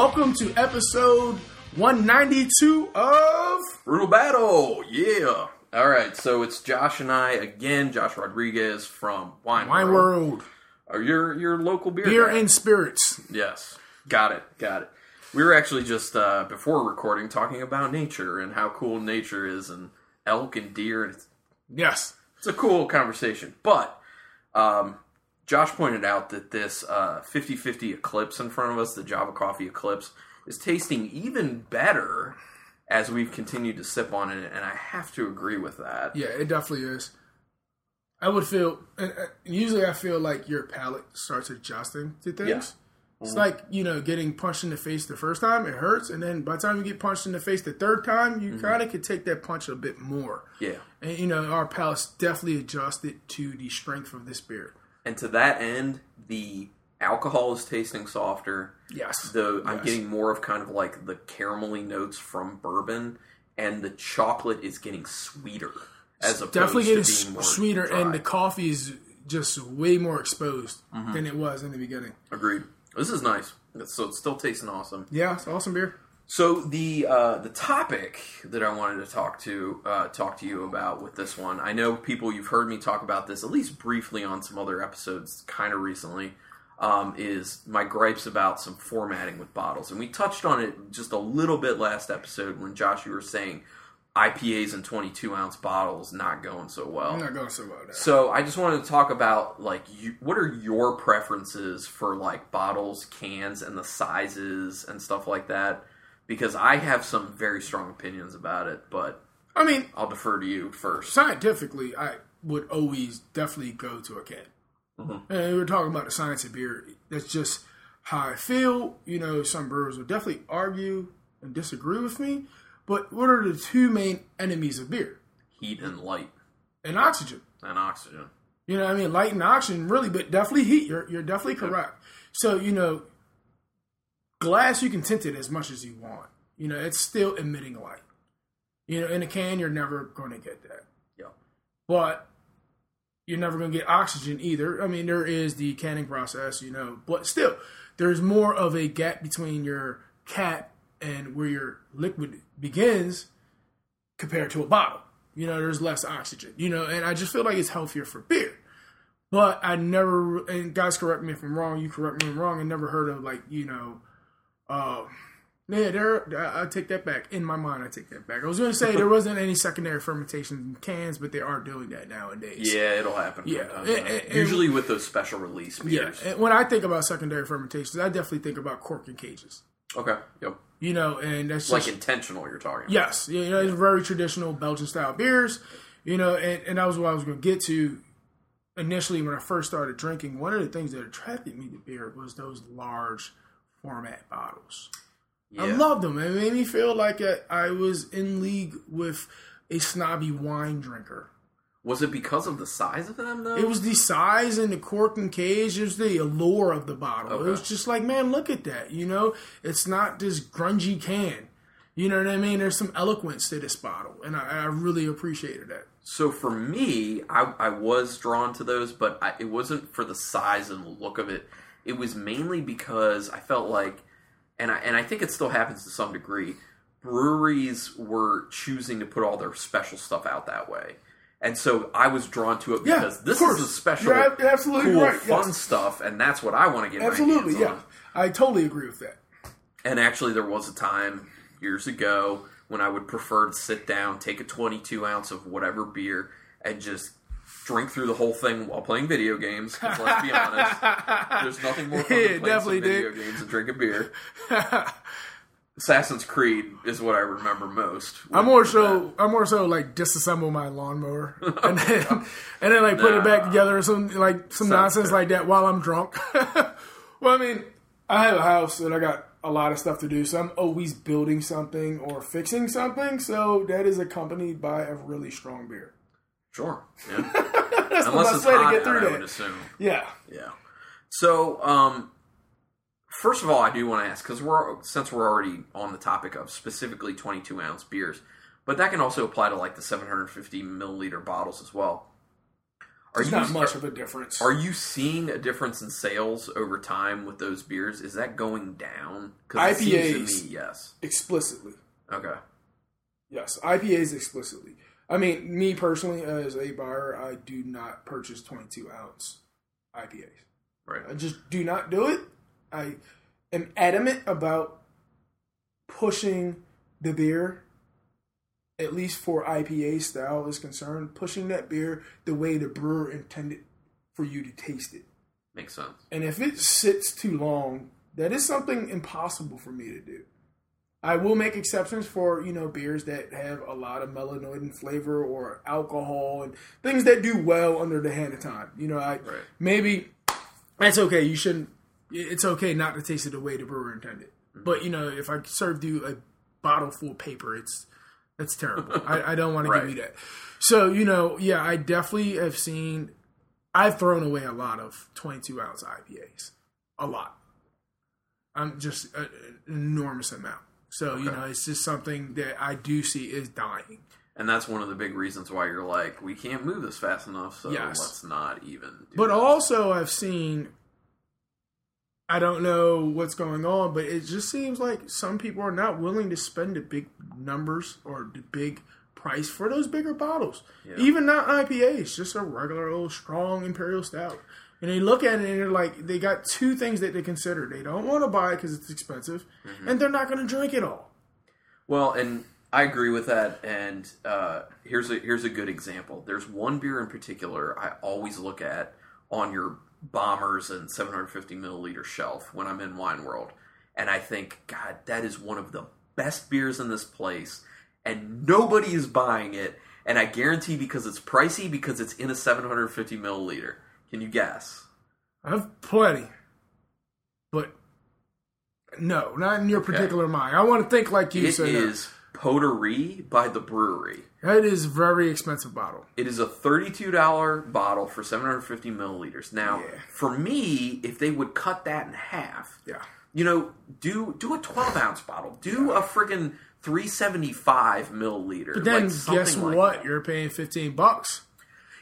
welcome to episode 192 of Brutal Battle, yeah. All right, so it's Josh and I again. Josh Rodriguez from Wine, Wine World Or your your local beer. Beer guy. and Spirits. yes, got it, got it. We were actually just uh, before recording talking about nature and how cool nature is, and elk and deer. And it's, Yes. it's a cool conversation. But um, Josh pointed out that this uh, 50-50 Eclipse in front of us, the Java Coffee Eclipse, is tasting even better as we've continued to sip on it, and I have to agree with that. Yeah, it definitely is. I would feel, and, usually I feel like your palate starts adjusting to things. Yeah. Mm-hmm. It's like, you know, getting punched in the face the first time, it hurts. And then by the time you get punched in the face the third time, you kind of can take that punch a bit more. Yeah. And, you know, our palates definitely adjusted to the strength of this beer. And to that end, the alcohol is tasting softer. Yes. The I'm Yes. getting more of kind of like the caramelly notes from bourbon, and the chocolate is getting sweeter as opposed definitely getting to being more sweeter, dry. and the coffee is just way more exposed Mm-hmm. than it was in the beginning. Agreed. This is nice. So it's still tasting awesome. Yeah, it's awesome beer. So the uh, the topic that I wanted to talk to uh, talk to you about with this one, I know people you've heard me talk about this at least briefly on some other episodes, kind of recently. Um, is my gripes about some formatting with bottles, and we touched on it just a little bit last episode when Josh you were saying IPAs in 22 ounce bottles not going so well. Not going so well there. So I just wanted to talk about like you, what are your preferences for like bottles, cans, and the sizes and stuff like that? Because I have some very strong opinions about it, but I mean, I'll defer to you first. scientifically, I would always definitely go to a cat. Mm-hmm. And we're talking about the science of beer. That's just how I feel. You know, some brewers will definitely argue and disagree with me. But what are the two main enemies of beer? Heat and light And oxygen. and oxygen. You know, what I mean, light and oxygen, really, but definitely heat. You're you're definitely correct. So you know, glass you can tint it as much as you want. You know, it's still emitting light. You know, in a can, you're never going to get that. Yeah. But you're never going to get oxygen either. I mean, there is the canning process, you know, but still, there's more of a gap between your cap and where your liquid begins compared to a bottle. You know, there's less oxygen, you know, and I just feel like it's healthier for beer. But I never, and guys, correct me if I'm wrong. You correct me if I'm wrong. I never heard of like, you know, uh, yeah, there. I take that back. In my mind, I take that back. I was going to say there wasn't any secondary fermentation in cans, but they are doing that nowadays. Yeah, it'll happen. Yeah, and- and- Usually with those special release Yeah. beers. And when I think about secondary fermentations, I definitely think about cork and cages. Okay. Yep. You know, and that's Like just intentional. You're talking. about. Yes, you know, it's very traditional Belgian style beers. You know, and, and that was what I was going to get to initially when I first started drinking. One of the things that attracted me to beer was those large format bottles. I Yeah. loved them. It made me feel like I I was in league with a snobby wine drinker. Was it because of the size of them though? It was the size and the cork and cage. It was the allure of the bottle. It was just like, man, look at that. You know, it's not this grungy can. You know what I mean? There's some eloquence to this bottle, and I, I really appreciated that. So for me, I, I was drawn to those, but I, it wasn't for the size and look of it. It was mainly because I felt like, and I and I think it still happens to some degree. Breweries were choosing to put all their special stuff out that way, and so I was drawn to it because of this is a special, absolutely cool, right, fun yes. stuff, and that's what I want to get Absolutely, my hands yeah. on. I totally agree with that. And actually, there was a time years ago when I would prefer to sit down, take a 22 ounce of whatever beer, and just drink through the whole thing while playing video games. 'cause let's be honest, there's nothing more fun Yeah, than playing definitely, some video dude. games and drinking beer. Assassin's Creed is what I remember most. I'm more so I'm more so like disassemble my lawnmower and then and then like put it back together or some like some nonsense fair. like that while I'm drunk. well, I mean, I have a house and I got a lot of stuff to do, so I'm always building something or fixing something. So that is accompanied by a really strong beer. Sure. Yeah. That's Unless the best way to get through I that. would assume. Yeah. Yeah. So, um, first of all, I do want to ask because we're since we're already on the topic of specifically 22 ounce beers, but that can also apply to like the 750 milliliter bottles as well. Are It's you not much of a difference. Are you seeing a difference in sales over time with those beers? Is that going down? 'Cause it seems IPAs. me, yes. explicitly. Okay. Yes, IPAs explicitly. I mean, me personally, uh, as a buyer, I do not purchase 22 ounce IPAs. Right. I just do not do it. I am adamant about pushing the beer, at least for IPA style is concerned, pushing that beer the way the brewer intended for you to taste it. Makes sense. And if it sits too long, that is something impossible for me to do. I will make exceptions for, you know, beers that have a lot of melanoid flavor or alcohol and things that do well under the hand of time. You know, I Right. maybe that's okay. You shouldn't it's okay not to taste it the way the brewer intended. Mm-hmm. But, you know, if I served you a bottle full of paper, it's that's terrible. I, I don't want to Right. give you that. So, you know, yeah, I definitely have seen I've thrown away a lot of 22 ounce IPAs. A lot. I'm just a- an enormous amount. So, you know, it's just something that I do see is dying. And that's one of the big reasons why you're like, we can't move this fast enough, so Yes. let's not even. Do But that. also, I've seen, I don't know what's going on, but it just seems like some people are not willing to spend the big numbers or the big price for those bigger bottles. Yeah. Even not IPAs, just a regular old strong imperial stout. And they look at it and they're like, they got two things that they consider. They don't want to buy it because it's expensive, Mm-hmm. and they're not going to drink it all. Well, and I agree with that. And uh, here's a here's a good example. There's one beer in particular I always look at on your bombers and 750 milliliter shelf when I'm in Wine World, and I think, God, that is one of the best beers in this place, and nobody is buying it. And I guarantee because it's pricey because it's in a 750 milliliter. Can you guess? I have plenty, but no, not in your particular mind. I want to think like you. It so no. is Poterie by the Bruery. That is a very expensive bottle. It is a $32 bottle for 750 milliliters. Now, Yeah. for me, if they would cut that in half, Yeah. you know, do do a 12 ounce bottle, do a friggin' 375 milliliter. But then like guess what? that. You're paying 15 bucks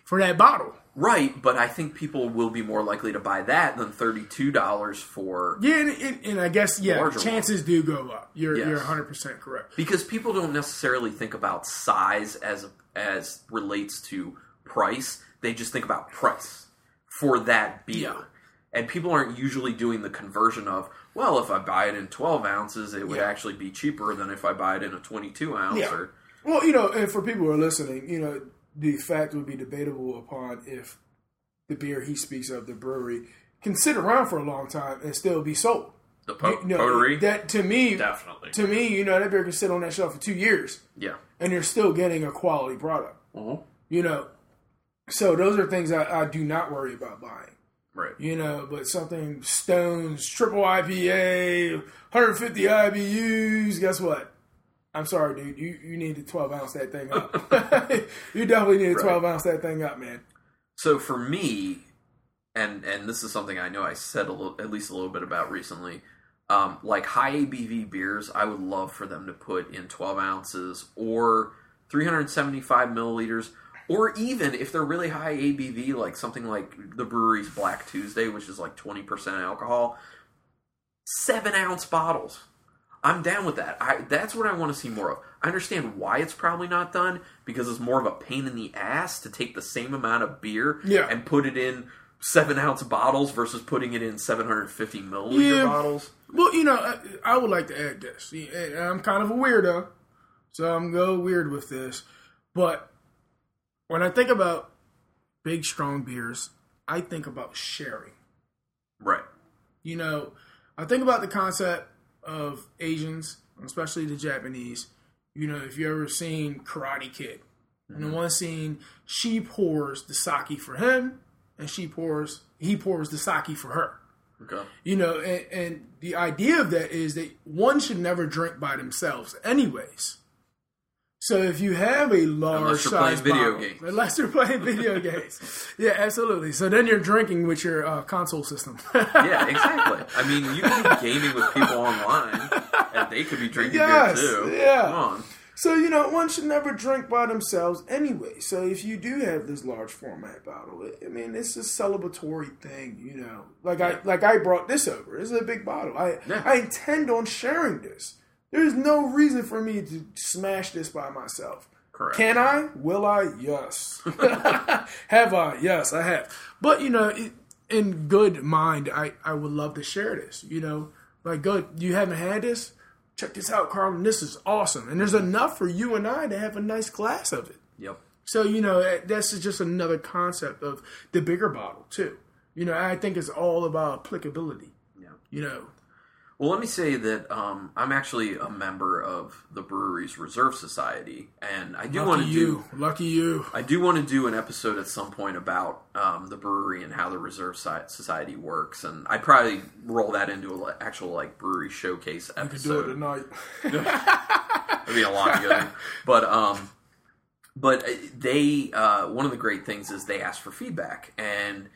for that bottle. Right, but I think people will be more likely to buy that than $32 for Yeah, and, and, and I guess yeah, chances do go up. You're Yes. you're 100 percent correct. because people don't necessarily think about size as as relates to price. They just think about price for that beer. Yeah. And people aren't usually doing the conversion of, well, if I buy it in 12 ounces, it would Yeah. actually be cheaper than if I buy it in a 22 ounce. Yeah. Or, Well, you know, and for people who are listening, you know, the fact would be debatable upon if the beer he speaks of, the Bruery, can sit around for a long time and still be sold. the po- You know, Poterie? That to me, Definitely. to me, you know, that beer can sit on that shelf for two years yeah. and you're still getting a quality product. Mhm. You know, so those are things I, I do not worry about buying. Right. You know, but something Stones triple IPA, 150 IBUs. Guess what? I'm sorry, dude. You you need to 12 ounce that thing up. you definitely need to 12 ounce that thing up, man. So for me, and and this is something I know I said a little, at least a little bit about recently. Um, like high ABV beers, I would love for them to put in 12 ounces or 375 milliliters, or even if they're really high ABV, like something like the Bruery's Black Tuesday, which is like 20% alcohol, seven ounce bottles. I'm down with that. I that's what I want to see more of. I understand why it's probably not done because it's more of a pain in the ass to take the same amount of beer Yeah. and put it in seven ounce bottles versus putting it in 750 milliliter Yeah. bottles. Well, you know, I, I would like to add this. I'm kind of a weirdo, so I'm go weird with this. But when I think about big, strong beers, I think about sharing. Right. You know, I think about the concept of Asians, especially the Japanese. You know, if you ever seen Karate Kid, in the one scene, she pours the sake for him, and she pours he pours the sake for her. Okay. You know, and, and the idea of that is that one should never drink by themselves, anyways. So if you have a large Unless you're size playing video bottle, games. unless you're playing video games, yeah, absolutely. So then you're drinking with your uh, console system. Yeah, exactly. I mean, you can be gaming with people online, and they could be drinking Yes, beer too. yeah. Come on. So you know, one should never drink by themselves anyway. So if you do have this large format bottle, I mean, it's a celebratory thing. You know, like I like I brought this over. This is a big bottle. I Yeah. I intend on sharing this. There's no reason for me to smash this by myself. Correct. Can I? Will I? Yes. have I? Yes, I have. But you know, it, in good mind, I I would love to share this. You know, like good. You haven't had this? Check this out, Carlin. This is awesome, and there's enough for you and I to have a nice glass of it. Yep. So you know, eh, that's just another concept of the bigger bottle too. You know, I think it's all about applicability. Yeah. You know, Well, let me say that um, I'm actually a member of the Bruery's Reserve Society, and I do want to do lucky you. I do want to do an episode at some point about um, the Bruery and how the Reserve Society works, and I'd probably roll that into an actual like brewery showcase You could do episode. it tonight. It'd be a lot good. But um, but uh, they uh, one of the great things is they ask for feedback and.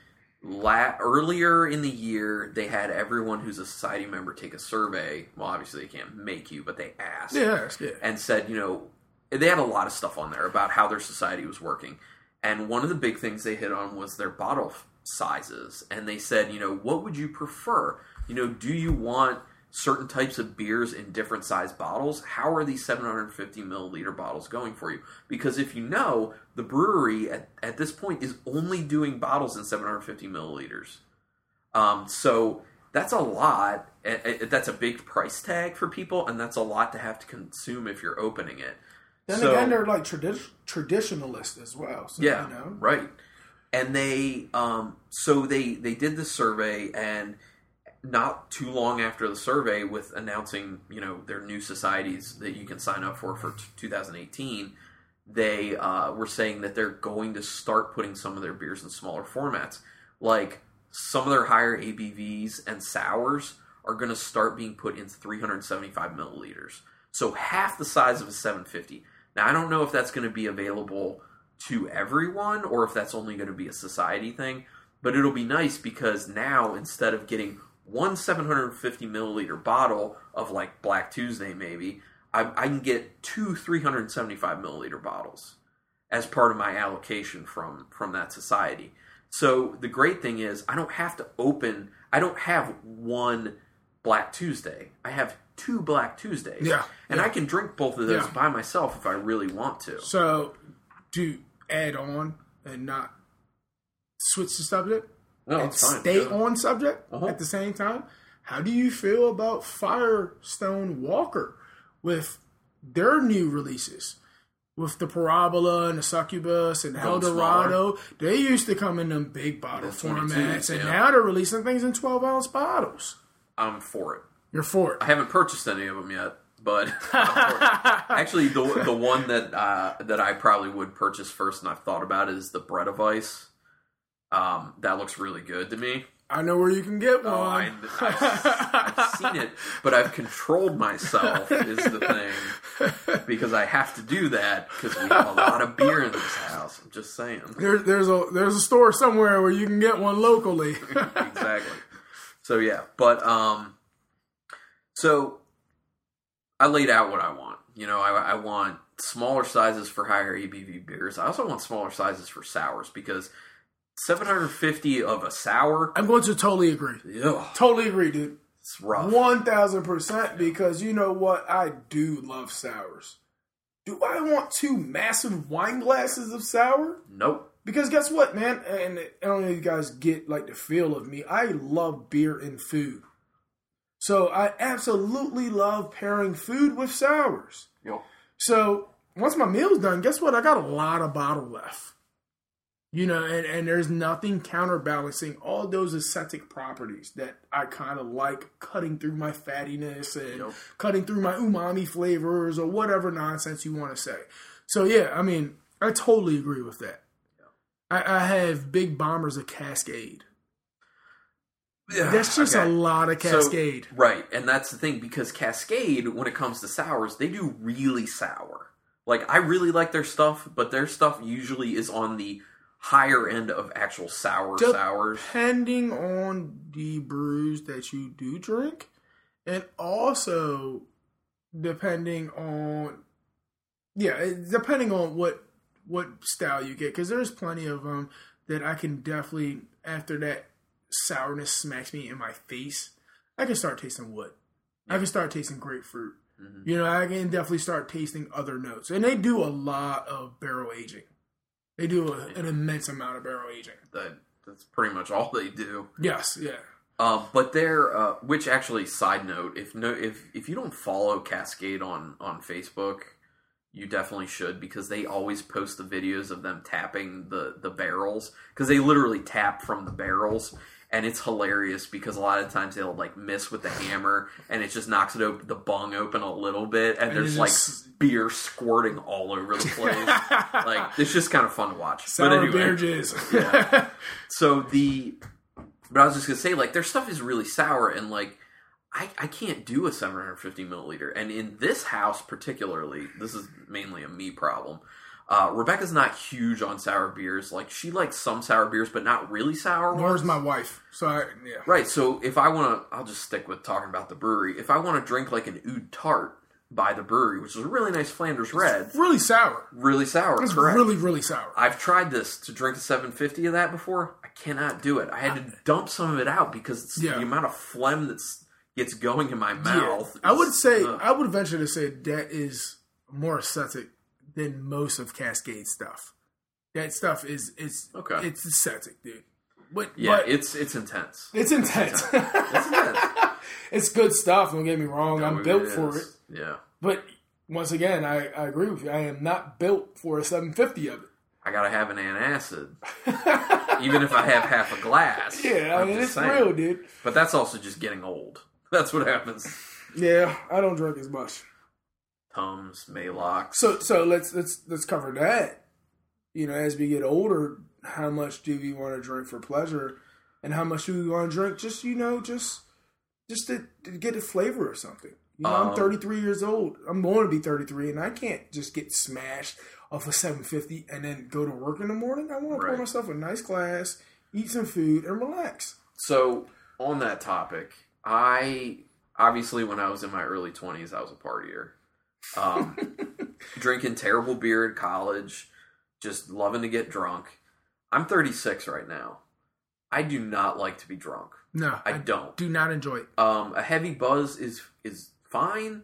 La- earlier in the year, they had everyone who's a society member take a survey. Well, obviously they can't make you, but they asked yeah, yeah. and said, you know, they had a lot of stuff on there about how their society was working. And one of the big things they hit on was their bottle f- sizes. And they said, you know, what would you prefer? You know, do you want certain types of beers in different size bottles? How are these 750 milliliter bottles going for you? Because if you know, the Bruery at, at this point is only doing bottles in 750 milliliters. Um, so that's a lot. That's a big price tag for people, and that's a lot to have to consume if you're opening it. Then So- again, they're like tradi- traditionalists as well. So, yeah, you know, right. And they, um, so they they did the survey, and not too long after the survey, with announcing you know their new societies that you can sign up for for t- 2018, they uh, were saying that they're going to start putting some of their beers in smaller formats, like some of their higher ABVs and sours are going to start being put in 375 milliliters, so half the size of a 750. Now I don't know if that's going to be available to everyone or if that's only going to be a society thing. But it'll be nice because now instead of getting one 750 milliliter bottle of like Black Tuesday, maybe I, I can get two 375 milliliter bottles as part of my allocation from from that society. So the great thing is I don't have to open. I don't have one Black Tuesday. I have two Black Tuesdays. Yeah, and yeah. I can drink both of those Yeah. by myself if I really want to. So, to add on and not switch the subject No, and fine. stay Go. on subject Uh-huh. at the same time, how do you feel about Firestone Walker with their new releases? With the Parabola and the Sucaba and Going Helldorado, they used to come in them big bottle The 22s, formats, and yeah. now they're releasing things in 12 ounce bottles. I'm for it. You're for it. I haven't purchased any of them yet, but actually, the the one that uh, that I probably would purchase first, and I've thought about is the Bread of Ice. Um, that looks really good to me. I know where you can get one. Oh, I, I've, I've seen it, but I've controlled myself. Is the thing because I have to do that because we have a lot of beer in this house. I'm just saying. There's there's a there's a store somewhere where you can get one locally. exactly. So yeah, but um, so I laid out what I want. You know, I, I want smaller sizes for higher ABV beers. I also want smaller sizes for sours because 750 of a sour, I'm going to totally agree. Yeah. Totally agree, dude. it's rough. One thousand percent. Because you know what, I do love sours. Do I want two massive wine glasses of sour? Nope. Because guess what, man? And I don't know if you guys get like the feel of me. I love beer and food. So I absolutely love pairing food with sours. Yo. So once my meal's done, guess what? I got a lot of bottle left. You know, and, and there's nothing counterbalancing all those aesthetic properties that I kind of like cutting through my fattiness and Yep. cutting through my umami flavors or whatever nonsense you want to say. So yeah, I mean, I totally agree with that. I, I have big bombers of Cascade. That's just Okay. a lot of So- Cascade. right, and that's the thing because Cascade, when it comes to sours, they do really sour. Like I really like their stuff, but their stuff usually is on the higher end of actual sour Just- sours. depending on the brews that you do drink, and also depending on Yeah, depending on what what style you get, because there's plenty of them that I can definitely after that sourness smacks me in my face, I can start tasting wood. I can start tasting grapefruit. Mhm. You know, I can definitely start tasting other notes, and they do a lot of barrel aging. They do a, an immense amount of barrel aging. That that's pretty much all they do. Yes, yeah. Um, but they're uh, which actually side note if no if if you don't follow Cascade on on Facebook, you definitely should because they always post the videos of them tapping the the barrels because they literally tap from the barrels and it's hilarious because a lot of times they'll like miss with the hammer and it just knocks it open the bung open a little bit and, And there's it like beer squirting all over the place like it's just kind of fun to watch Sour but anyway beer jizz. Yeah. so the but I was just gonna say like their stuff is really sour and like I, I can't do a 750 milliliter and in this house particularly this is mainly a me problem uh, Rebecca's not huge on sour beers like she likes some sour beers but not really sour Nor is my wife. So I, yeah. right so if I want to I'll just stick with talking about the Bruery if I want to drink like an Oude Tart by the Bruery which is a really nice Flanders red Really sour. really sour It's correct really, really sour. I've tried this to drink a 750 of that before. I cannot do it. I had to dump some of it out because it's Yeah. the amount of phlegm that gets going in my Yeah. mouth. I would say ugh. I would venture to say that is more aesthetic than most of Cascade stuff. That stuff is it's Okay. It's aesthetic, dude. But yeah, but it's it's intense. it's intense. It's intense. it's good stuff. Don't get me wrong. I'm built for it. Yeah, But once again, I, I agree with you. I am not built for a 750 of it. I gotta have an antacid, even if I have half a glass. yeah, I I'm mean it's saying. real, dude. But that's also just getting old. That's what happens. Yeah, I don't drink as much. Tums, Maalox. So so let's let's let's cover that. You know, as we get older, how much do we want to drink for pleasure, and how much do we want to drink just you know just just to, to get a flavor or something. You know, Um, I'm 33 years old. I'm going to be 33, and I can't just get smashed off a 750 and then go to work in the morning. I want to pour myself a nice glass, eat some food, and relax. So on that topic, I obviously when I was in my early twenties, I was a partier, um, drinking terrible beer at college, just loving to get drunk. I'm 36 right now. I do not like to be drunk. No, I I don't. do not enjoy it. Um, a heavy buzz is is fine,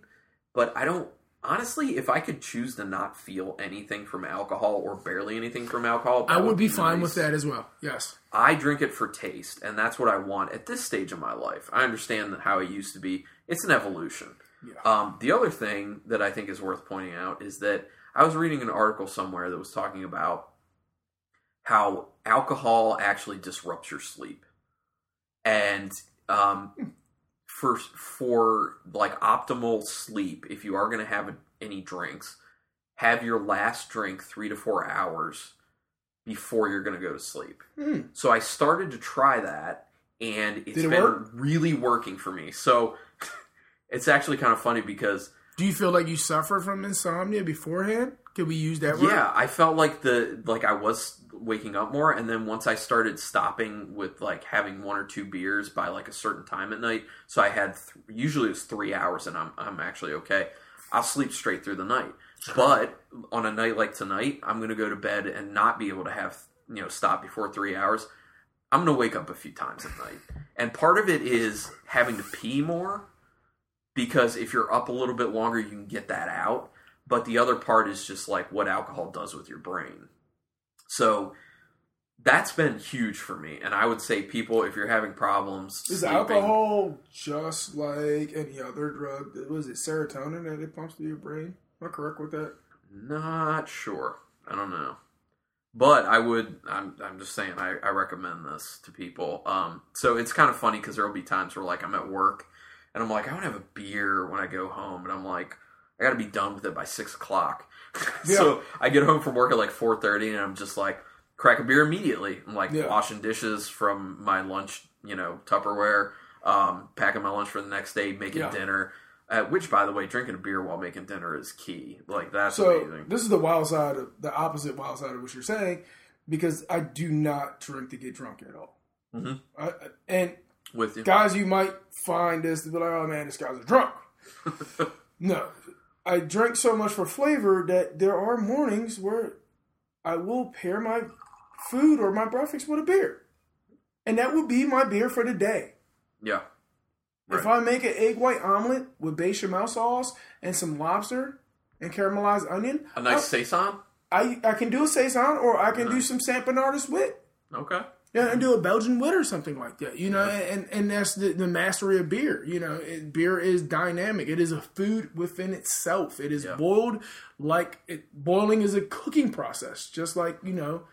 but I don't. Honestly, if I could choose to not feel anything from alcohol or barely anything from alcohol, I would be fine nice. with that as well. Yes. I drink it for taste, and that's what I want at this stage of my life. I understand that how it used to be. It's an evolution. Yeah. Um, the other thing that I think is worth pointing out is that I was reading an article somewhere that was talking about how alcohol actually disrupts your sleep, and um, for for like optimal sleep, if you are going to have any drinks, have your last drink three to four hours before you're going to go to sleep. Hmm. So I started to try that, and it's it been work? really working for me. So it's actually kind of funny because Do you feel like you suffered from insomnia beforehand? Could we use that word? yeah, I felt like the like I was waking up more, and then once I started stopping with like having one or two beers by like a certain time at night, so I had th- usually it's three hours, and I'm I'm actually okay. I'll sleep straight through the night. But on a night like tonight, I'm going to go to bed and not be able to have you know stop before three hours. I'm going to wake up a few times at night, and part of it is having to pee more because if you're up a little bit longer, you can get that out. But the other part is just like what alcohol does with your brain. So that's been huge for me, and I would say people, if you're having problems, Is sleeping- alcohol just like any other drug? Was it serotonin that it pumps through your brain? Am I correct with that? Not sure. I don't know. But I would. I'm. I'm just saying. I, I recommend this to people. Um. So it's kind of funny because there will be times where like I'm at work, and I'm like I want to have a beer when I go home, and I'm like I got to be done with it by six o'clock. so I get home from work at like four thirty, and I'm just like crack a beer immediately. I'm like Yeah. washing dishes from my lunch, you know, Tupperware, um, packing my lunch for the next day, making Yeah. dinner. Uh, which, by the way, drinking a beer while making dinner is key. Like that's So amazing. this is the wild side of the opposite wild side of what you're saying, because I do not drink to get drunk at all. Mhm. I, and With you, guys, you might find this to be like, oh man, this guy's a drunk. no, I drink so much for flavor that there are mornings where I will pair my food or my breakfast with a beer. And that would be my beer for the day. Yeah. If I make an egg white omelet with bechamel sauce and some lobster and caramelized onion, A nice saison. I, I can do a saison or I can do some Saint Bernardus wit. Okay. Yeah, and do a Belgian wit or something like that. You know, and and that's the, the mastery of beer. You know, it, beer is dynamic. It is a food within itself. It is Yeah. boiled like it, boiling is a cooking process, just like you know,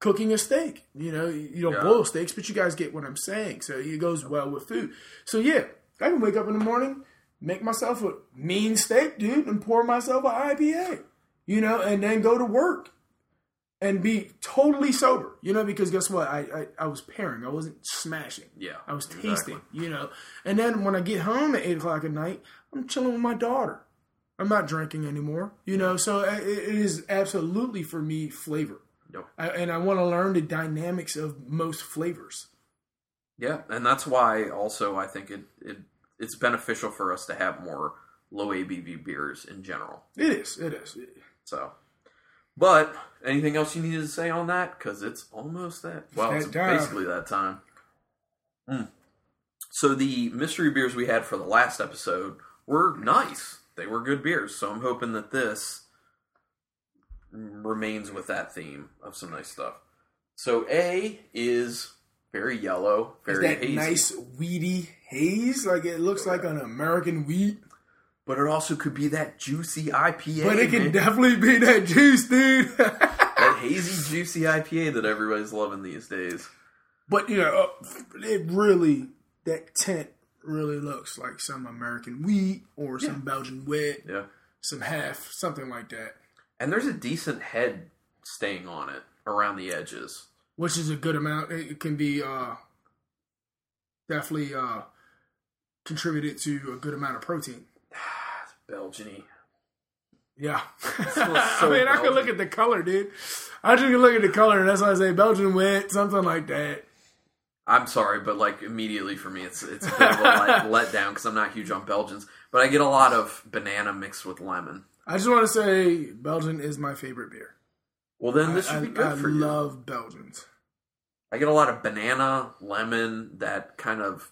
cooking a steak. You know, you don't Yeah. boil steaks, but you guys get what I'm saying. So it goes well with food. So yeah, I can wake up in the morning, make myself a mean steak, dude, and pour myself an IPA. You know, and then go to work and be totally sober. You know, because guess what? I I, I was pairing. I wasn't smashing. Yeah. I was exactly. tasting. You know, and then when I get home at eight o'clock at night, I'm chilling with my daughter. I'm not drinking anymore. You know, so it, it is absolutely for me flavor. Yep. I, and I want to learn the dynamics of most flavors. Yeah, and that's why also I think it, it it's beneficial for us to have more low ABV beers in general. It is. It is. So, but anything else you needed to say on that? Because it's almost that. Well, it's basically that time. Mm. So the mystery beers we had for the last episode were nice. They were good beers. So I'm hoping that this remains with that theme of some nice stuff. So A is very yellow, Is very that hazy. nice weedy haze? Like it looks like an American wheat, But it also could be that juicy IPA. but it can man. definitely be that juice, dude. that hazy, juicy IPA that everybody's loving these days. But you know, uh, it really that tent really looks like some American wheat or some Belgian wit, Yeah. some half, something like that, And there's a decent head staying on it around the edges. which is a good amount. It can be uh, definitely uh, contributed to a good amount of protein. It's Belgian Yeah, smells I so mean, I can Belgian. look at the color, dude. I just can look at the color, and that's why I say Belgian wit, something like that. I'm sorry, but like immediately for me, it's it's a bit of a let, letdown because I'm not huge on Belgians. But I get a lot of banana mixed with lemon. I just want to say Belgian is my favorite beer. Well, then this I, should be good I for you. I love Belgians. I get a lot of banana, lemon, that kind of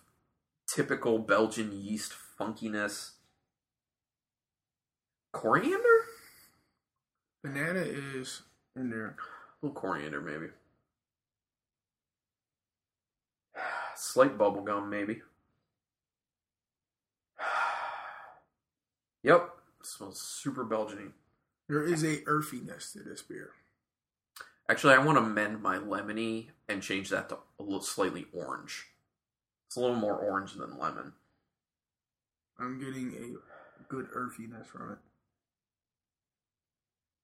typical Belgian yeast funkiness. Coriander? Banana is in there. A little coriander, maybe. Slight bubblegum, maybe. Yep. smells super Belgian There is a earthiness to this beer. Actually, I want to mend my lemony and change that to a little slightly orange. It's a little more orange than lemon. I'm getting a good earthiness from it.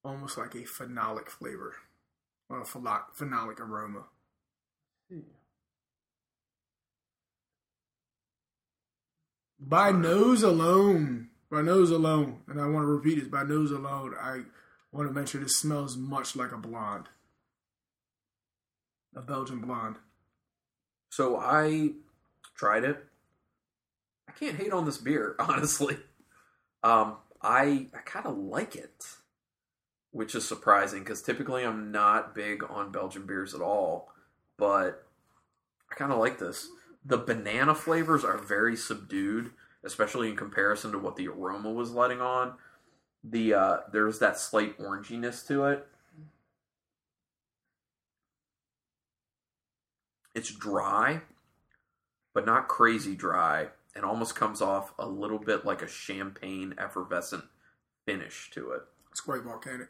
Almost like a phenolic flavor. Or a pheno- phenolic aroma. By nose alone, by nose alone, and I want to repeat this, by nose alone, I want to mention this smells much like a blonde. A Belgian blonde. So I tried it. I can't hate on this beer, honestly. Um, I I kind of like it, which is surprising because typically I'm not big on Belgian beers at all. But I kind of like this. The banana flavors are very subdued, especially in comparison to what the aroma was letting on. The uh, there's that slight oranginess to it. It's dry, but not crazy dry, and almost comes off a little bit like a champagne effervescent finish to it. It's quite volcanic.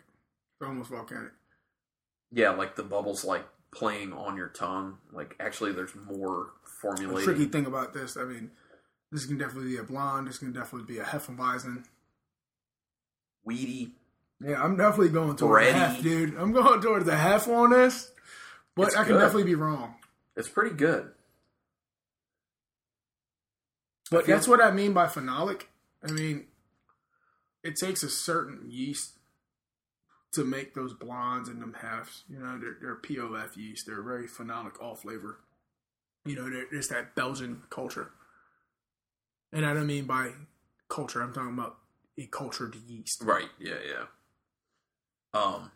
It's almost volcanic. Yeah, like the bubbles like playing on your tongue. Like actually, there's more The formulating. tricky thing about this, I mean, this can definitely be a blonde. This can definitely be a Hefeweizen. weedy. Yeah, I'm definitely going towards the half, dude. I'm going towards the half on this, but It's I can good. definitely be wrong. It's pretty good. But that's what I mean by phenolic. I mean, it takes a certain yeast to make those blondes and them halves. You know, they're, they're POF yeast. They're very phenolic, all flavor. You know, there- there's that Belgian culture. And I don't mean by culture, I'm talking about a cultured yeast. Right. Yeah. Yeah. Um,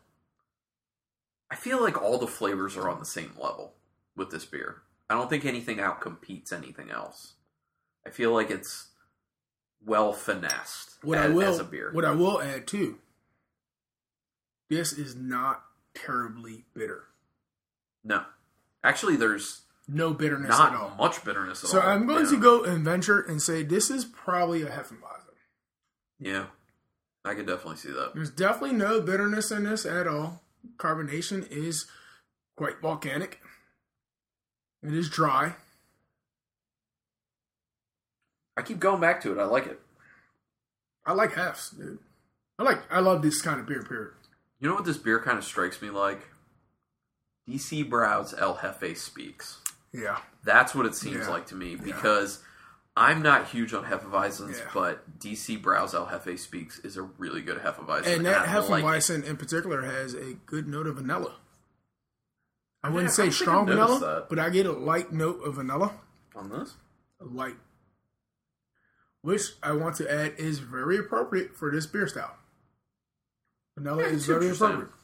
I feel like all the flavors are on the same level with this beer. I don't think anything out competes anything else. I feel like it's well finessed What as, I will as a beer. what I will add too. This is not terribly bitter. no, actually, there's No bitterness at all. not much bitterness at So all. I'm going yeah. to go and venture and say this is probably a Hefeweizen. Yeah, I could definitely see that. There's definitely no bitterness in this at all. Carbonation is quite volcanic. It is dry. I keep going back to it. I like it. I like hefts, dude. I like I love this kind of beer, period. You know what this beer kind of strikes me like? DC Brau's El Hefe speaks. Yeah. That's what it seems Yeah. like to me because I'm not huge on Hefeweizens, Yeah. but DC Brau's El Hefe Speaks is a really good Hefeweizen. And that I like. Hefeweizen in particular has a good note of vanilla. I wouldn't Yeah, I say don't strong vanilla, that. but I get a light note of vanilla. on this. A light. Which I want to add is very appropriate for this beer style. Vanilla Yeah, is very you're saying. appropriate.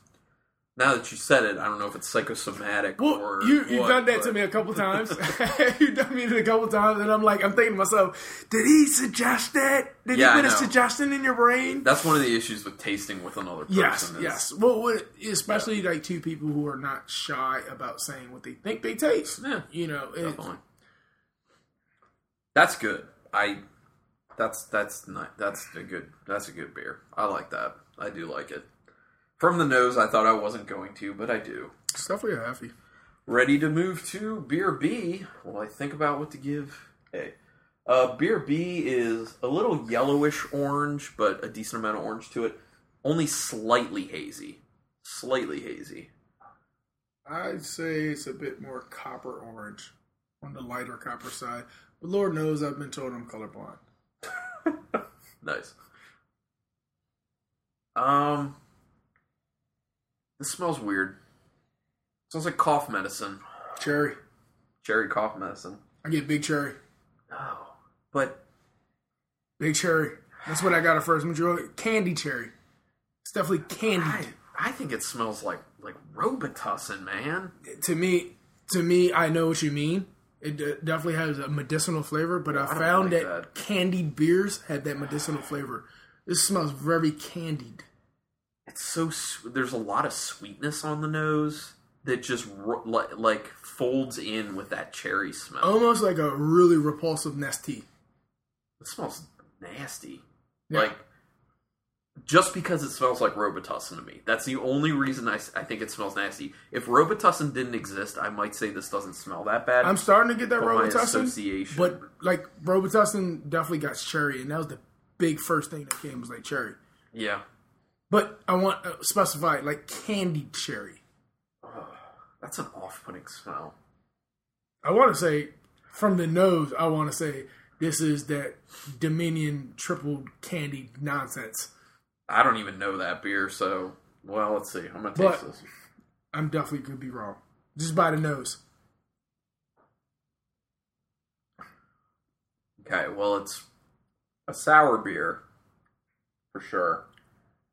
Now that you said it, I don't know if it's psychosomatic Well, or you you've what, done that to me a couple times. you've done me a couple times, and I'm like, I'm thinking to myself, did he suggest that? Did Yeah, I he put a suggestion in your brain? That's one of the issues with tasting with another person. Yes, is- yes. Well, what, especially like two people who are not shy about saying what they think they taste. Yeah, You know, definitely. That's good. I. That's that's not that's a good that's a good beer. I like that. I do like it. From the nose, I thought I wasn't going to, but I do. it's definitely a heavy. Ready to move to beer B. While I think about what to give A. Uh, beer B is a little yellowish orange, but a decent amount of orange to it. Only slightly hazy. Slightly hazy. I'd say it's a bit more copper orange on the lighter copper side. But Lord knows I've been told I'm colorblind. Nice. Um, this smells weird. smells like cough medicine. Cherry. Cherry cough medicine. I get big cherry. Oh, but Big cherry. That's what I got at first. Majority candy cherry. It's definitely I, candied. I think it smells like like Robitussin, man. To me, to me, I know what you mean. It de- definitely has a medicinal flavor, but I, I found like that, that. candied beers have that medicinal flavor. This smells very candied. It's so there's a lot of sweetness on the nose that just like, like folds in with that cherry smell. Almost like a really repulsive nasty. It smells nasty. Yeah. Like just because it smells like Robitussin to me. That's the only reason I, I think it smells nasty. If Robitussin didn't exist, I might say this doesn't smell that bad. I'm starting to get that Robitussin, association. but like Robitussin definitely got cherry, and that was the big first thing that came was like cherry. yeah, But I want uh, specified like candied cherry. that's an off-putting smell. I want to say from the nose. I want to say this is that Dominion triple candy nonsense. I don't even know that beer, so well, let's see. I'm gonna taste But- this. I'm definitely could be wrong. Just by the nose. Okay, well, it's a sour beer for sure.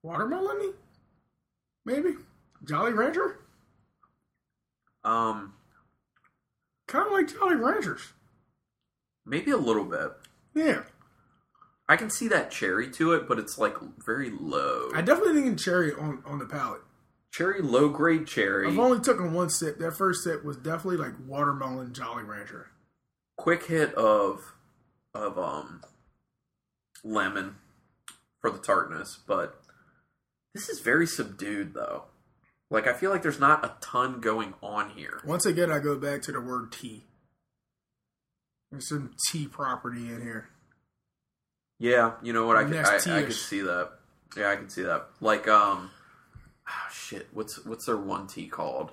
Watermelon? Maybe. Jolly Rancher? Um, Kind of like Jolly Ranchers. maybe a little bit. Yeah. I can see that cherry to it, but it's like very low. I definitely think in cherry on, on the palate. cherry, low grade cherry. I've only taken one sip. That first sip was definitely like watermelon Jolly Rancher. quick hit of of um lemon for the tartness, but this is very subdued though. Like I feel like there's not a ton going on here. Once again, I go back to the word tea. There's some tea property in here. Yeah, you know what? I could, I, I could see that. Yeah, I can see that. Like um, ah, shit. What's what's their one tea called?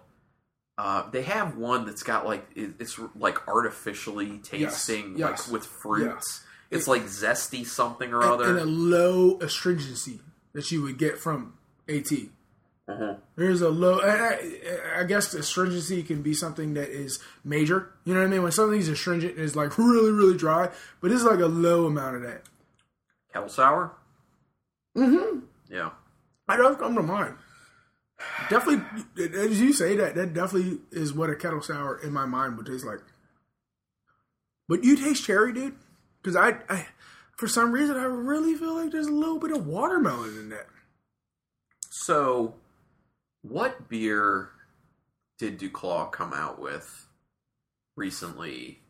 Uh, they have one that's got like it's like artificially tasting yes, like with fruits. yes. It's like zesty something or And, other. and a low astringency that you would get from AT. Mhm. There's a low. I, I, I guess astringency can be something that is major. You know what I mean? When something's astringent, and it's like really, really dry. But it's like a low amount of that. Kettle sour. Mm-hmm. Yeah. That does come to mind. Definitely, as you say that, that definitely is what a kettle sour in my mind would taste like. But you taste cherry, dude? Because I, I, for some reason, I really feel like there's a little bit of watermelon in that. So, what beer did Duclaw come out with recently?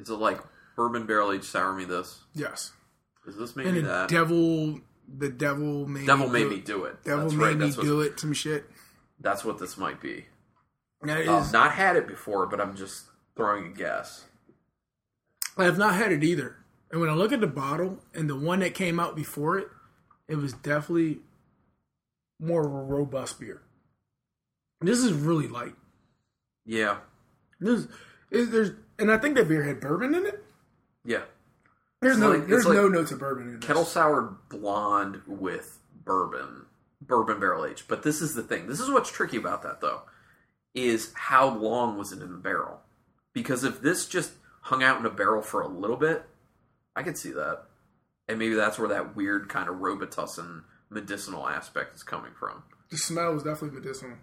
Is it like bourbon barrel aged sour me this? Yes. Is this maybe And the that? devil, the devil made Devil me made do me it. do it. Devil that's made right. me what, do it. Some shit. That's what this might be. I've not had it before, but I'm just throwing a guess. I have not had it either. And when I look at the bottle and the one that came out before it, it was definitely more of a robust beer. This is really light. Yeah. This is, there's and I think that beer had bourbon in it. Yeah. There's It's no like- there's like no notes of bourbon in. Kettle sour blonde with bourbon, bourbon barrel aged. But this is the thing. This is what's tricky about that, though, is how long was it in the barrel? Because if this just hung out in a barrel for a little bit, I could see that, and maybe that's where that weird kind of Robitussin medicinal aspect is coming from. The smell was definitely medicinal,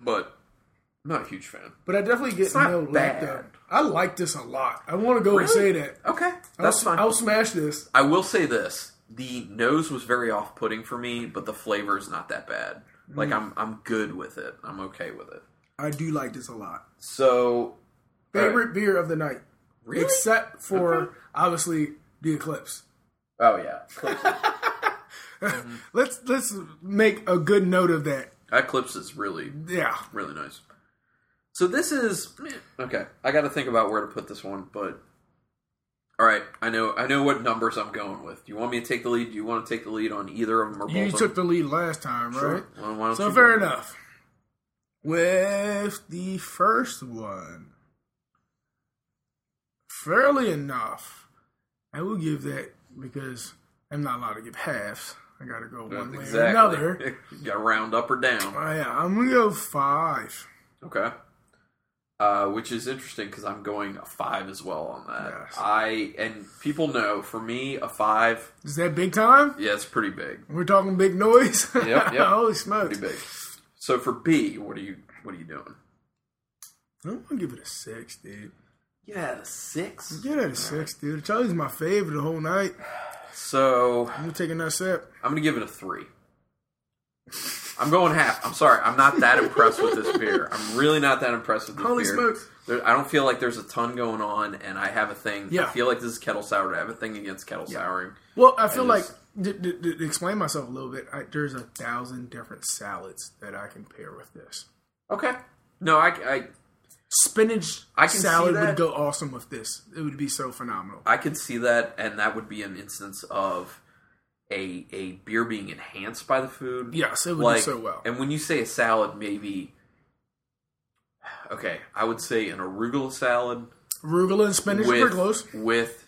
But I'm not a huge fan. but I definitely get no like that. I like this a lot. I want to go and say that. Okay, that's I'll, fine. I'll smash this. I will say this: the nose was very off-putting for me, but the flavor is not that bad. Like Mm. I'm, I'm good with it. I'm okay with it. I do like this a lot. So, Favorite beer of the night, really? except for Okay. obviously the Eclipse. oh yeah, Let's let's make a good note of that. Eclipse is really, Yeah, really nice. So this is okay. I got to think about where to put this one, but all right. I know, I know what numbers I'm going with. Do you want me to take the lead? Do you want to take the lead on either of them or both? you took them? the lead last time, Sure. right? Well, why don't So fair enough. With the first one, fairly enough, I will give that because I'm not allowed to give halves. I got to go one way or another. you got to round up or down. Oh, yeah, I'm gonna go five. Okay. Uh, which is interesting because I'm going a five as well on that. Yes. I and people know for me a five, Is that big time? yeah, it's pretty big, We're talking big noise. Yep, yep. Holy smokes! pretty big. So for B, what are you what are you doing? I'm gonna give it a six, dude. Yeah, six. Give it a six, dude. Charlie's my favorite the whole night. So I'm gonna take another sip. I'm gonna give it a three. I'm going half. I'm sorry. I'm not that impressed with this beer. I'm really not that impressed with this beer. Holy beer. smokes! There, I don't feel like there's a ton going on, and I have a thing. Yeah. I feel like this is kettle sour. I have a thing against kettle souring. Well, I feel I like just- to, to- to explain myself a little bit. I, there's a thousand different salads that I can pair with this. Okay. No, I, I Spinach I can salad would go awesome with this. It would be so phenomenal. I could see that, and that would be an instance of a a beer being enhanced by the food. Yes, it would like, do so well. And when you say a salad, maybe okay, I would say an arugula salad Arugula and spinach are pretty with close. with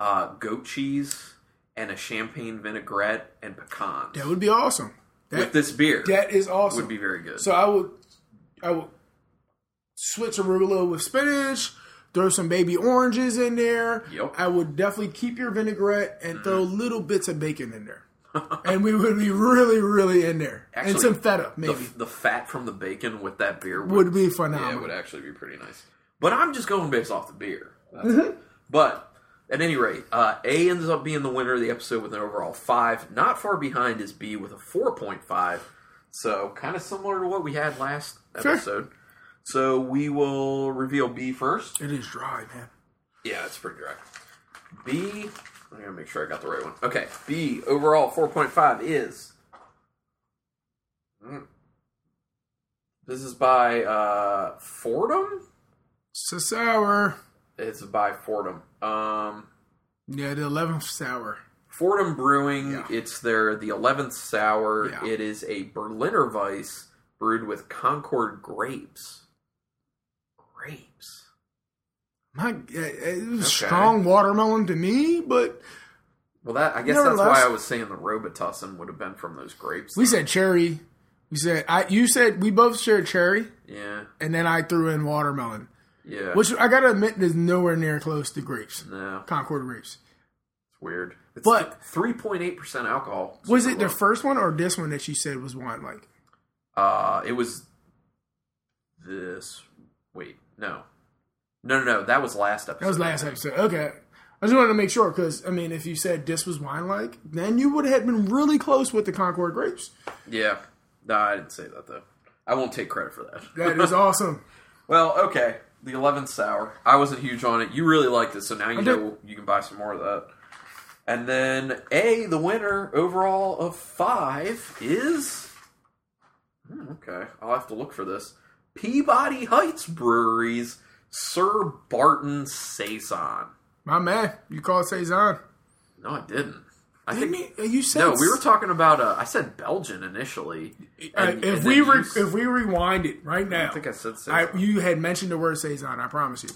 uh, goat cheese and a champagne vinaigrette and pecans. That would be awesome. That, with this beer that is awesome. would be very good. So I would, I would switch arugula with spinach. Throw some baby oranges in there. Yep. I would definitely keep your vinaigrette and throw little bits of bacon in there, and we would be really, really in there. and some feta, maybe, the fat from the bacon with that beer would, would be yeah, phenomenal. it would actually be pretty nice. But I'm just going based off the beer. Mm-hmm. But at any rate, uh, A ends up being the winner of the episode with an overall five. Not far behind is B with a four point five. So kind of similar to what we had last Sure. So we will reveal B first. It is dry, man. Yeah, it's pretty dry. B. I gotta make sure I got the right one. Okay, B overall four point five is. Mm. This is by uh, Fordham. So sour. It's by Fordham. Um, Yeah, the eleventh sour. Fordham Brewing. Yeah. It's their the eleventh sour. Yeah. It is a Berliner Weiss brewed with Concord. Grapes. My, it was strong watermelon to me, but Well, that I guess that's why I was saying the Robitussin would have been from those grapes. we said cherry. We said I. You said we both shared cherry, yeah, and then I threw in watermelon, yeah. which I gotta admit is nowhere near close to grapes. no, Concord grapes. it's weird. It's But- three point eight percent alcohol. Was it the first one or this one that you said was wine like? Uh, it was this. Wait, no, no, no, no. That was last episode. That was last episode. Okay. I just wanted to make sure because I mean, if you said this was wine like, then you would have been really close with the Concord grapes. Yeah, no, I didn't say that though. I won't take credit for that. That is awesome. well, okay. The eleventh sour. I wasn't huge on it. You really liked it, so now you I know you can buy some more of that. And then A, the winner overall of five is. Hmm, Okay, I'll have to look for this. Peabody Heights Breweries Sir Barton Saison. My man, you called Saison. No, I didn't. I Didn't think you, you said no. We were talking about. Uh, I said Belgian initially. Uh, if and we re- you if we rewind it right now, I think I said I, you had mentioned the word saison. I promise you.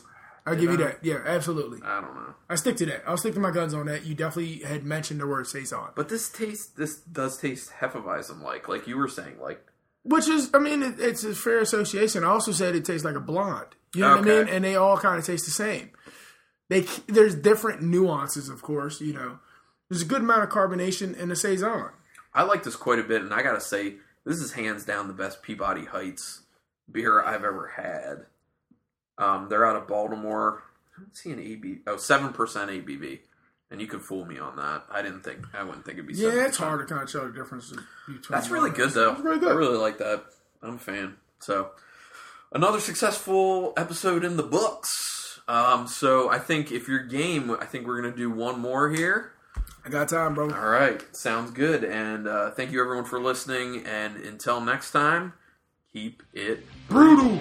I'll give you that. Yeah, absolutely. I don't know. I stick to that. I'll stick to my guns on that. You definitely had mentioned the word saison, But this tastes. This does taste Hefeweizen like, like you were saying, like which is, I mean, it, it's a fair association. I also said it tastes like a blonde. You know what I mean? And they all kind of taste the same. They there's different nuances, of course. You know, there's a good amount of carbonation in the saison. I like this quite a bit, and I gotta say, this is hands down the best Peabody Heights beer I've ever had. Um, they're out of Baltimore. I don't see an AB. Oh, seven percent ABV, and you could fool me on that. I didn't think. I wouldn't think it'd be. Yeah, 7%. it's hard to kind of tell the difference between. That's really good, though. Really I really like that. I'm a fan. So, another successful episode in the books. Um, so I think if you're game, I think we're gonna do one more here. I got time, bro. All right, sounds good. And uh, thank you everyone for listening. And until next time, keep it Brutal.